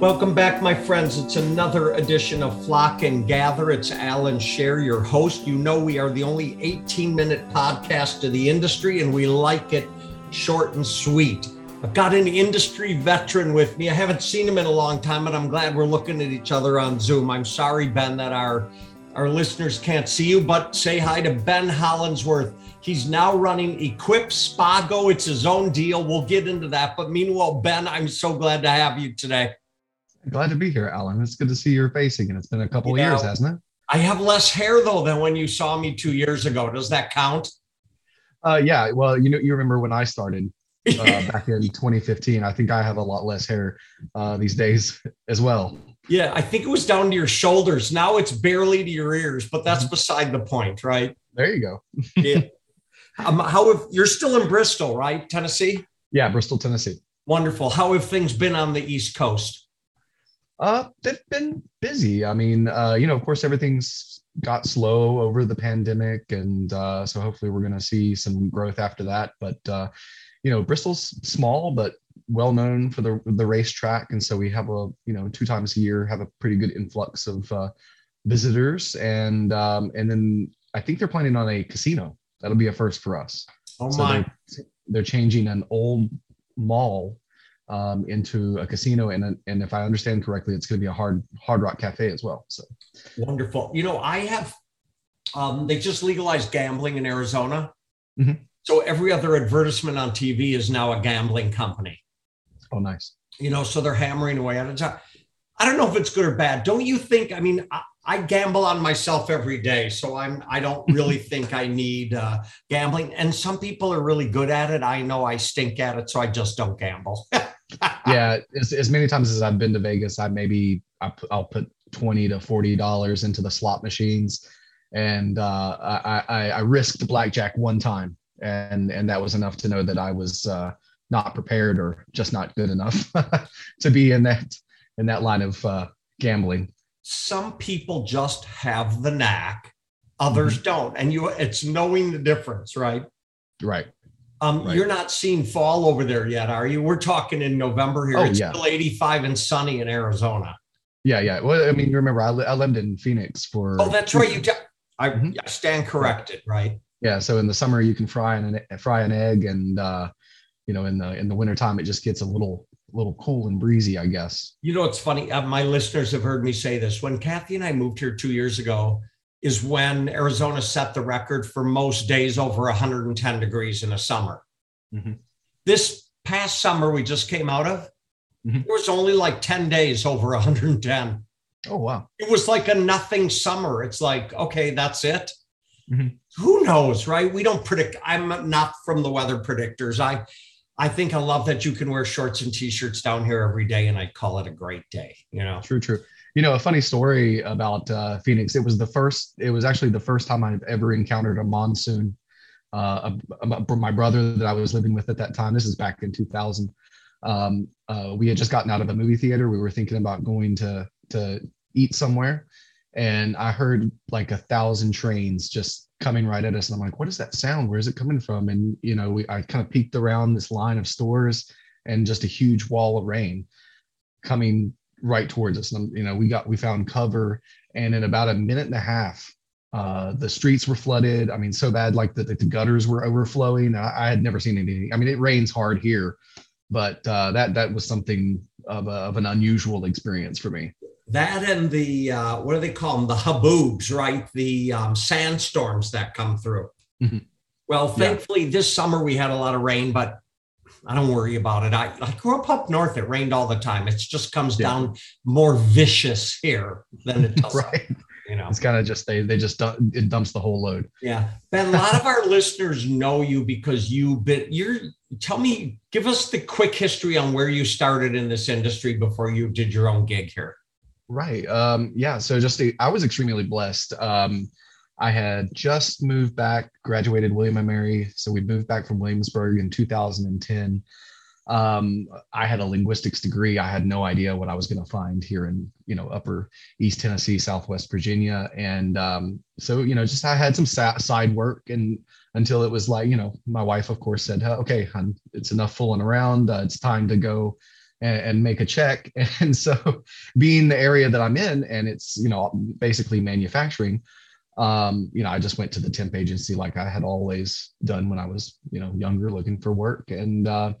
Welcome back, my friends. It's another edition of Flock and Gather. It's Allan Share, your host. You know, we are the only 18 minute podcast of the industry, and we like it short and sweet. I've got an industry veteran with me. I haven't seen him in a long time, but I'm glad we're looking at each other on Zoom. I'm sorry, Ben, that our our listeners can't see you, but say hi to Ben Hollandsworth. He's now running Equip Spa Go. It's his own deal. We'll get into that. But meanwhile, Ben, I'm so glad to have you today. Glad to be here, Allan. It's good to see your face again. It's been a couple you of know, years, hasn't it? I have less hair though than when you saw me two years ago. Does that count? Uh, yeah. Well, you know, you remember when I started uh, back in 2015. I think I have a lot less hair uh, these days as well. Yeah, I think it was down to your shoulders. Now it's barely to your ears, but that's mm-hmm. beside the point, right? There you go. yeah. Um, how have you're still in Bristol, right? Tennessee? Yeah, Bristol, Tennessee. Wonderful. How have things been on the East Coast? Uh, they've been busy. I mean, uh, you know, of course, everything's got slow over the pandemic, and uh, so hopefully we're going to see some growth after that. But uh, you know, Bristol's small but well known for the the racetrack, and so we have a you know two times a year have a pretty good influx of uh, visitors, and um, and then I think they're planning on a casino. That'll be a first for us. Oh so my! They're, they're changing an old mall um, into a casino, and and if I understand correctly, it's going to be a hard Hard Rock Cafe as well. So wonderful. You know, I have. Um, they just legalized gambling in Arizona. Mm-hmm. So every other advertisement on TV is now a gambling company. Oh, nice. You know, so they're hammering away at it. I don't know if it's good or bad. Don't you think? I mean, I, I gamble on myself every day, so I'm. I don't really think I need uh, gambling. And some people are really good at it. I know I stink at it, so I just don't gamble. yeah, as, as many times as I've been to Vegas, I maybe I will put twenty to forty dollars into the slot machines, and uh, I, I I risked blackjack one time and and that was enough to know that I was uh, not prepared or just not good enough to be in that in that line of uh, gambling. Some people just have the knack, others mm-hmm. don't, and you it's knowing the difference, right? Right. Um, right. You're not seeing fall over there yet, are you? We're talking in November here. Oh, it's yeah. still 85 and sunny in Arizona. Yeah, yeah. Well, I mean, you remember I, li- I lived in Phoenix for. Oh, that's right. You. T- I, mm-hmm. I stand corrected, right? yeah so in the summer you can fry an fry an egg and uh you know in the in the wintertime it just gets a little little cool and breezy i guess you know it's funny uh, my listeners have heard me say this when kathy and i moved here two years ago is when arizona set the record for most days over 110 degrees in a summer mm-hmm. this past summer we just came out of mm-hmm. there was only like 10 days over 110 oh wow it was like a nothing summer it's like okay that's it Mm-hmm. Who knows, right? We don't predict. I'm not from the weather predictors. I I think I love that you can wear shorts and t-shirts down here every day, and I call it a great day. You know, true, true. You know, a funny story about uh, Phoenix. It was the first. It was actually the first time I've ever encountered a monsoon. Uh, a, a, my brother that I was living with at that time. This is back in 2000. Um, uh, we had just gotten out of a movie theater. We were thinking about going to to eat somewhere, and I heard like a thousand trains just coming right at us. And I'm like, what is that sound? Where is it coming from? And you know, we I kind of peeked around this line of stores and just a huge wall of rain coming right towards us. And you know, we got we found cover, and in about a minute and a half, uh, the streets were flooded. I mean, so bad like the, the gutters were overflowing. I, I, had never seen anything. I mean, it rains hard here, but uh, that that was something of, a, of an unusual experience for me that and the uh, what do they call them the haboobs right the um, sandstorms that come through mm-hmm. well thankfully yeah. this summer we had a lot of rain but i don't worry about it i, I grew up up north it rained all the time it just comes yeah. down more vicious here than it does right you know it's kind of just they they just dump, it dumps the whole load yeah ben a lot of our listeners know you because you've been you're tell me give us the quick history on where you started in this industry before you did your own gig here Right. Um, yeah. So just I was extremely blessed. Um, I had just moved back, graduated William and Mary. So we moved back from Williamsburg in 2010. Um, I had a linguistics degree. I had no idea what I was going to find here in, you know, upper East Tennessee, Southwest Virginia. And um, so, you know, just I had some side work and until it was like, you know, my wife, of course, said, okay, it's enough fooling around. Uh, it's time to go and make a check. And so, being the area that I'm in, and it's you know basically manufacturing, um, you know, I just went to the temp agency like I had always done when I was you know younger, looking for work, and uh,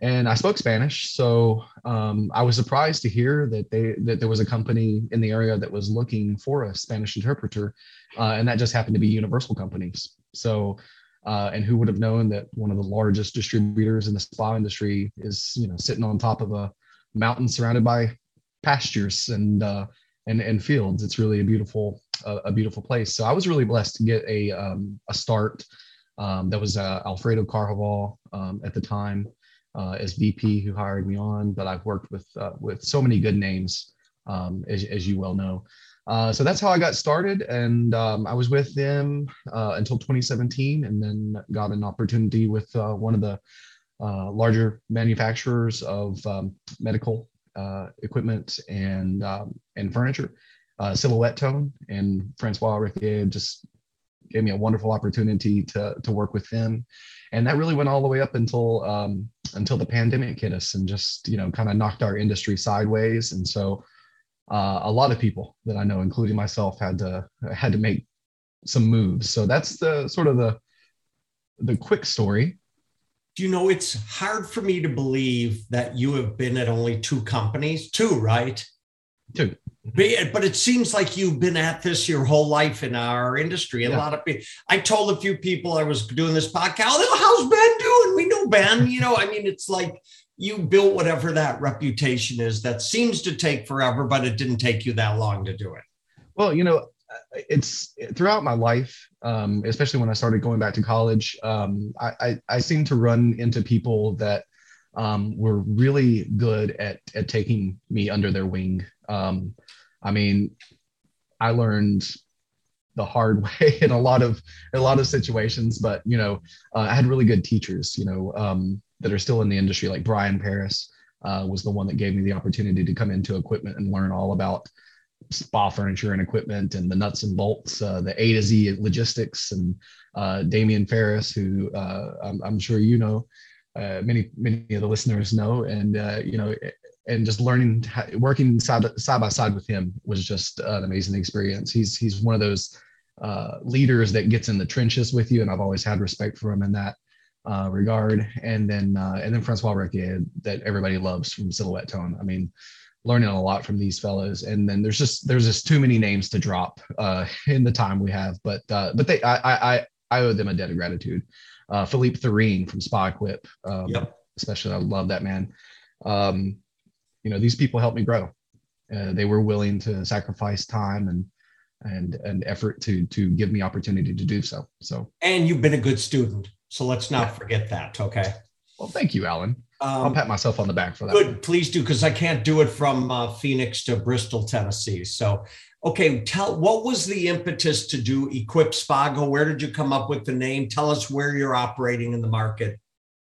and I spoke Spanish, so um, I was surprised to hear that they that there was a company in the area that was looking for a Spanish interpreter, uh, and that just happened to be Universal Companies. So uh, and who would have known that one of the largest distributors in the spa industry is, you know, sitting on top of a mountain surrounded by pastures and uh, and and fields. It's really a beautiful uh, a beautiful place. So I was really blessed to get a um, a start. Um, that was uh, Alfredo Carvajal um, at the time uh, as VP who hired me on. But I've worked with uh, with so many good names, um, as, as you well know. Uh, so that's how I got started, and um, I was with them uh, until 2017, and then got an opportunity with uh, one of the uh, larger manufacturers of um, medical uh, equipment and um, and furniture, Silhouette Tone, and Francois Riquier just gave me a wonderful opportunity to to work with them, and that really went all the way up until um, until the pandemic hit us and just you know kind of knocked our industry sideways, and so uh, a lot of people that I know, including myself, had to had to make some moves. So that's the sort of the the quick story. Do you know, it's hard for me to believe that you have been at only two companies, two, right? Two. But it seems like you've been at this your whole life in our industry. A yeah. lot of people. I told a few people I was doing this podcast. How's Ben doing? We know Ben. You know, I mean, it's like you built whatever that reputation is that seems to take forever, but it didn't take you that long to do it. Well, you know, it's throughout my life, um, especially when I started going back to college, um, I, I, I seem to run into people that um, were really good at, at taking me under their wing. Um, I mean, I learned the hard way in a lot of a lot of situations, but you know, uh, I had really good teachers. You know, um, that are still in the industry, like Brian Paris uh, was the one that gave me the opportunity to come into equipment and learn all about spa furniture and equipment and the nuts and bolts, uh, the A to Z logistics, and uh, Damian Ferris, who uh, I'm, I'm, sure you know, uh, many many of the listeners know, and uh, you know, and just learning working side side by side with him was just an amazing experience. He's he's one of those leaders that gets in the trenches with you, and I've always had respect for him in that uh, regard, and then uh, and then Francois Riquier that everybody loves from Silhouette Tone. I mean, learning a lot from these fellows, and then there's just there's just too many names to drop uh, in the time we have, but uh, but they I I I owe them a debt of gratitude. Uh, Philippe Thurine from Spa Equip, um, yep. especially I love that man. Um, you know, these people helped me grow. Uh, they were willing to sacrifice time and and and effort to to give me opportunity to do so. So and you've been a good student. So let's not forget that. Okay. Well, thank you, Allan. Um, I'll pat myself on the back for that. Good, please do, because I can't do it from uh, Phoenix to Bristol, Tennessee. So, okay, tell what was the impetus to do Equip Spa Go? Where did you come up with the name? Tell us where you're operating in the market.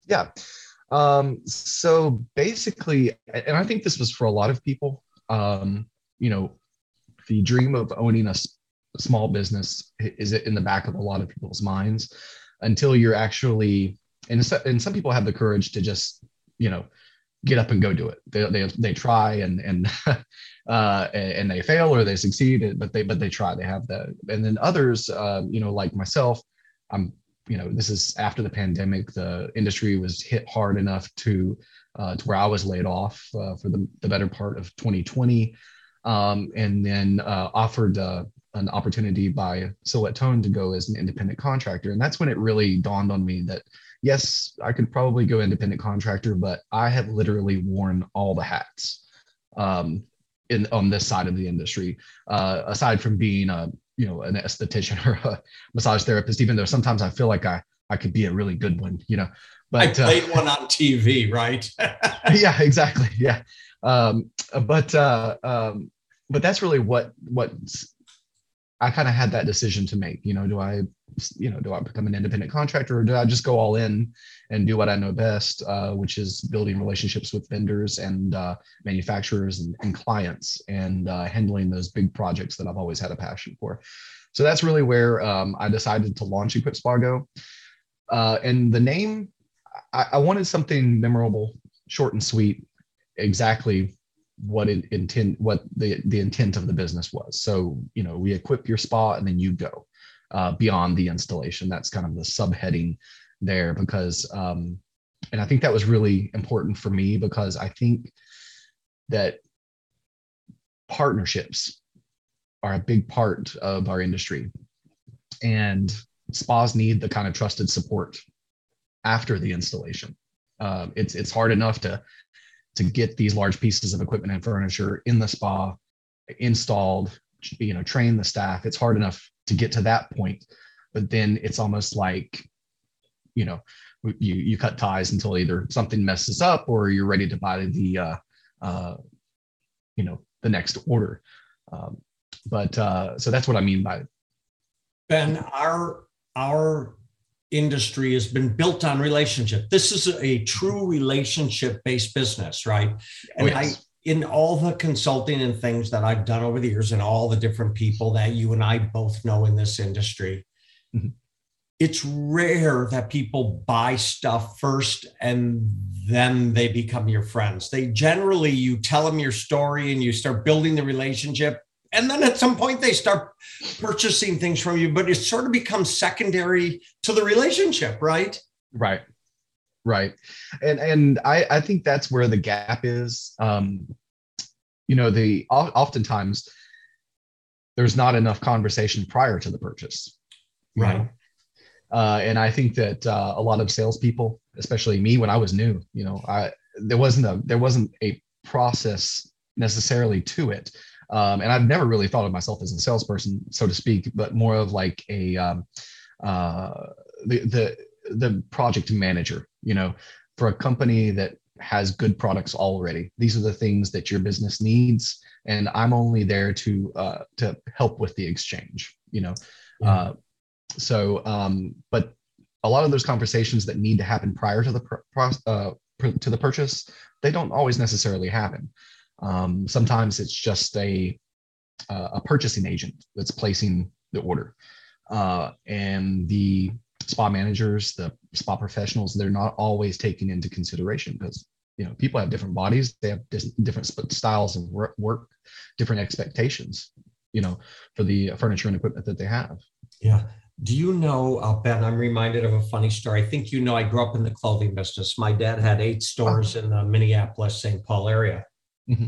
Yeah. Um, so basically, and I think this was for a lot of people. Um, you know, the dream of owning a small business is in the back of a lot of people's minds until you're actually and, and some people have the courage to just you know get up and go do it they they, they try and and uh, and they fail or they succeed but they but they try they have that and then others uh, you know like myself i'm you know this is after the pandemic the industry was hit hard enough to uh, to where i was laid off uh, for the, the better part of 2020 um, and then uh, offered uh, an opportunity by Silhouette Tone to go as an independent contractor. And that's when it really dawned on me that yes, I could probably go independent contractor, but I have literally worn all the hats um, in on this side of the industry. Uh, aside from being a you know an esthetician or a massage therapist, even though sometimes I feel like I I could be a really good one, you know. But I played uh, one on TV, right? yeah, exactly. Yeah, um, but uh, um, but that's really what what I kind of had that decision to make. You know, do I, you know, do I become an independent contractor or do I just go all in and do what I know best, uh, which is building relationships with vendors and uh, manufacturers and, and, clients and uh, handling those big projects that I've always had a passion for. So that's really where um, I decided to launch Equip Spa Go. Uh, and the name, I, I wanted something memorable, short and sweet, exactly what it intent what the the intent of the business was. So you know we equip your spa and then you go uh, beyond the installation. That's kind of the subheading there because um, and i think that was really important for me because i think that partnerships are a big part of our industry. And spas need the kind of trusted support after the installation. Uh, it's it's hard enough to to get these large pieces of equipment and furniture in the spa installed you know train the staff. It's hard enough to get to that point but then it's almost like you know you you cut ties until either something messes up or you're ready to buy the uh, uh, you know the next order. Um, but uh, so that's what i mean by ben our our industry has been built on relationship. This is a true relationship based business, right? And yes. I, in all the consulting and things that I've done over the years and all the different people that you and I both know in this industry, mm-hmm. it's rare that people buy stuff first and then they become your friends. They generally, you tell them your story and you start building the relationship and then at some point they start purchasing things from you but it sort of becomes secondary to the relationship right? Right. Right. And and i i think that's where the gap is. Um you know the oftentimes there's not enough conversation prior to the purchase. Right. Uh, and i think that uh, a lot of salespeople especially me when i was new you know i there wasn't a there wasn't a process necessarily to it um, and I've never really thought of myself as a salesperson, so to speak, but more of like a um, uh, the the the project manager. You know, for a company that has good products already, these are the things that your business needs, and I'm only there to uh, to help with the exchange. You know, yeah. uh, so um, but a lot of those conversations that need to happen prior to the pro- uh, to the purchase, they don't always necessarily happen. Um, sometimes it's just a a purchasing agent that's placing the order, uh, and the spa managers, the spa professionals, they're not always taken into consideration because you know people have different bodies, they have different styles of work, different expectations, you know, for the furniture and equipment that they have. Yeah. Do you know, uh, Ben? I'm reminded of a funny story. I think you know I grew up in the clothing business. My dad had eight stores in the Minneapolis, St. Paul area. Mm-hmm.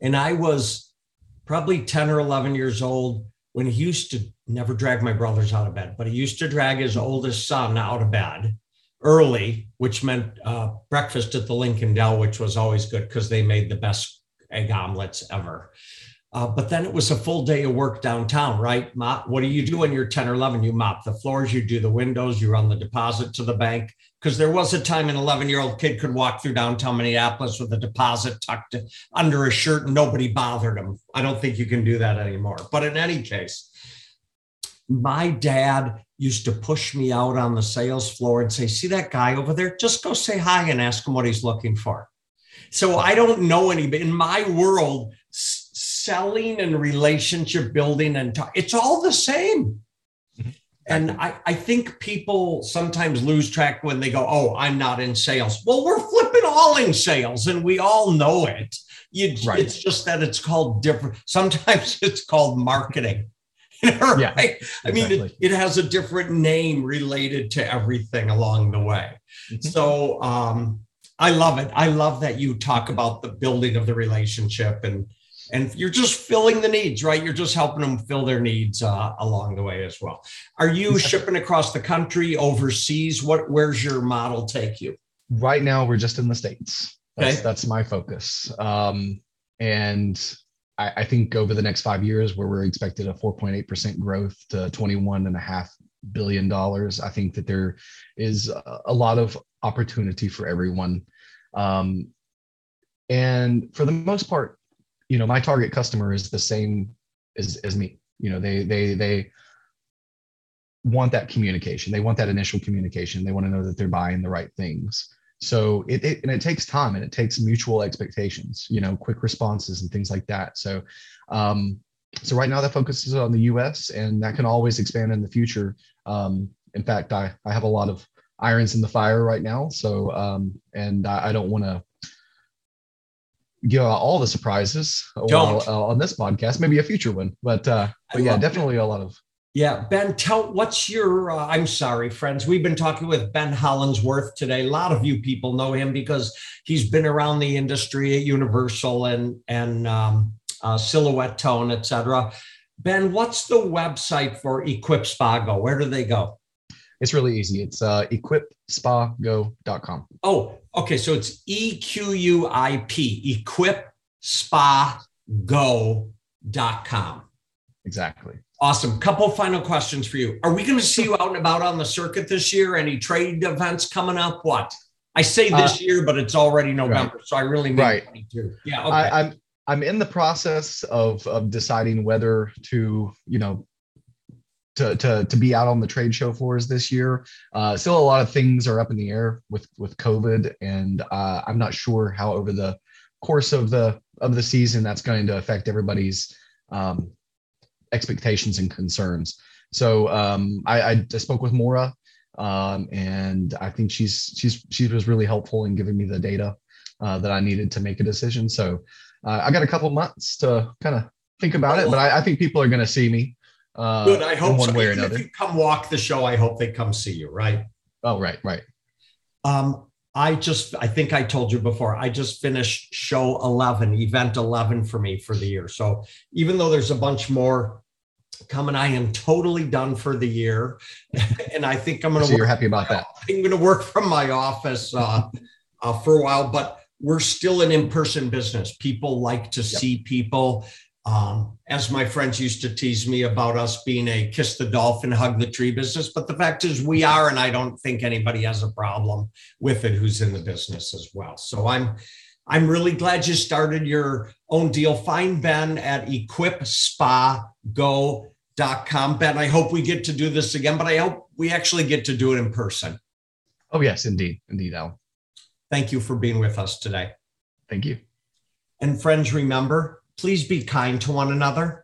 And I was probably 10 or 11 years old when he used to never drag my brothers out of bed, but he used to drag his oldest son out of bed early, which meant uh, breakfast at the Lincoln Del, which was always good because they made the best egg omelets ever. Uh, but then it was a full day of work downtown, right? Mop, what do you do when you're 10 or 11? You mop the floors, you do the windows, you run the deposit to the bank. Because there was a time an 11 year old kid could walk through downtown Minneapolis with a deposit tucked under a shirt and nobody bothered him. I don't think you can do that anymore. But in any case, my dad used to push me out on the sales floor and say, See that guy over there? Just go say hi and ask him what he's looking for. So I don't know anybody in my world selling and relationship building and talk, it's all the same. Mm-hmm. And I, I think people sometimes lose track when they go, Oh, I'm not in sales. Well, we're flipping all in sales and we all know it. You, right. It's just that it's called different. Sometimes it's called marketing. right? Yeah, exactly. I mean, it, it, has a different name related to everything along the way. Mm-hmm. So um, I love it. I love that you talk about the building of the relationship and and you're just filling the needs right? You're just helping them fill their needs uh, along the way as well. Are you shipping across the country overseas? What where's your model take you? Right now we're just in the states. That's, okay. that's my focus. Um, and I, I, think over the next five years where we're expected a 4.8% growth to 21 and a half billion dollars i think that there is a lot of opportunity for everyone. Um, and for the most part you know my target customer is the same as, as me. You know they they they want that communication. They want that initial communication. They want to know that they're buying the right things. So it, it, and it takes time and it takes mutual expectations you know quick responses and things like that. So um so right now that focuses on the us and that can always expand in the future. Um in fact i i have a lot of irons in the fire right now. So um and i, I don't want to give out all the surprises While, uh, on this podcast. Maybe a future one, but uh, but yeah, definitely a lot of. Yeah, Ben, tell what's your. Uh, I'm sorry, friends. We've been talking with Ben Hollandsworth today. A lot of you people know him because he's been around the industry at Universal and and um, uh, Silhouette Tone, etc. Ben, what's the website for Equip Spa Go? Where do they go? It's really easy. It's uh, equipspago.com. Oh, okay. So it's E Q U I P, equipspago.com. Exactly. Awesome. Couple final questions for you. Are we going to see you out and about on the circuit this year? Any trade events coming up? What? I say this uh, year, but it's already November, right. so I really mean right. 22. Yeah. Okay. I, I'm I'm in the process of of deciding whether to you know to, to, to be out on the trade show floors this year. Uh, still, a lot of things are up in the air with with COVID, and uh, I'm not sure how over the course of the of the season that's going to affect everybody's um, expectations and concerns. So um, I, I, spoke with Mora, um, and I think she's she's she was really helpful in giving me the data uh, that I needed to make a decision. So uh, I got a couple months to kind of think about it, but I, I think people are going to see me. Uh, Good. I hope one so. way or another. If you come walk the show, I hope they come see you. Right. Oh, right, right. Um, I just, I think I told you before, I just finished show 11, event 11 for me for the year. So even though there's a bunch more coming, I am totally done for the year. and I think I'm going to, so you're happy about that. I'm going to work from my office uh, uh, for a while, but we're still an in-person business. People like to yep. see people. Um, as my friends used to tease me about us being a kiss the dolphin, hug the tree business. But the fact is, we are, and I don't think anybody has a problem with it who's in the business as well. So I'm I'm really glad you started your own deal. Find Ben at equipspago.com. Ben, I hope we get to do this again, but I hope we actually get to do it in person. Oh, yes, indeed. Indeed, Al. Thank you for being with us today. Thank you. And friends, remember, please be kind to one another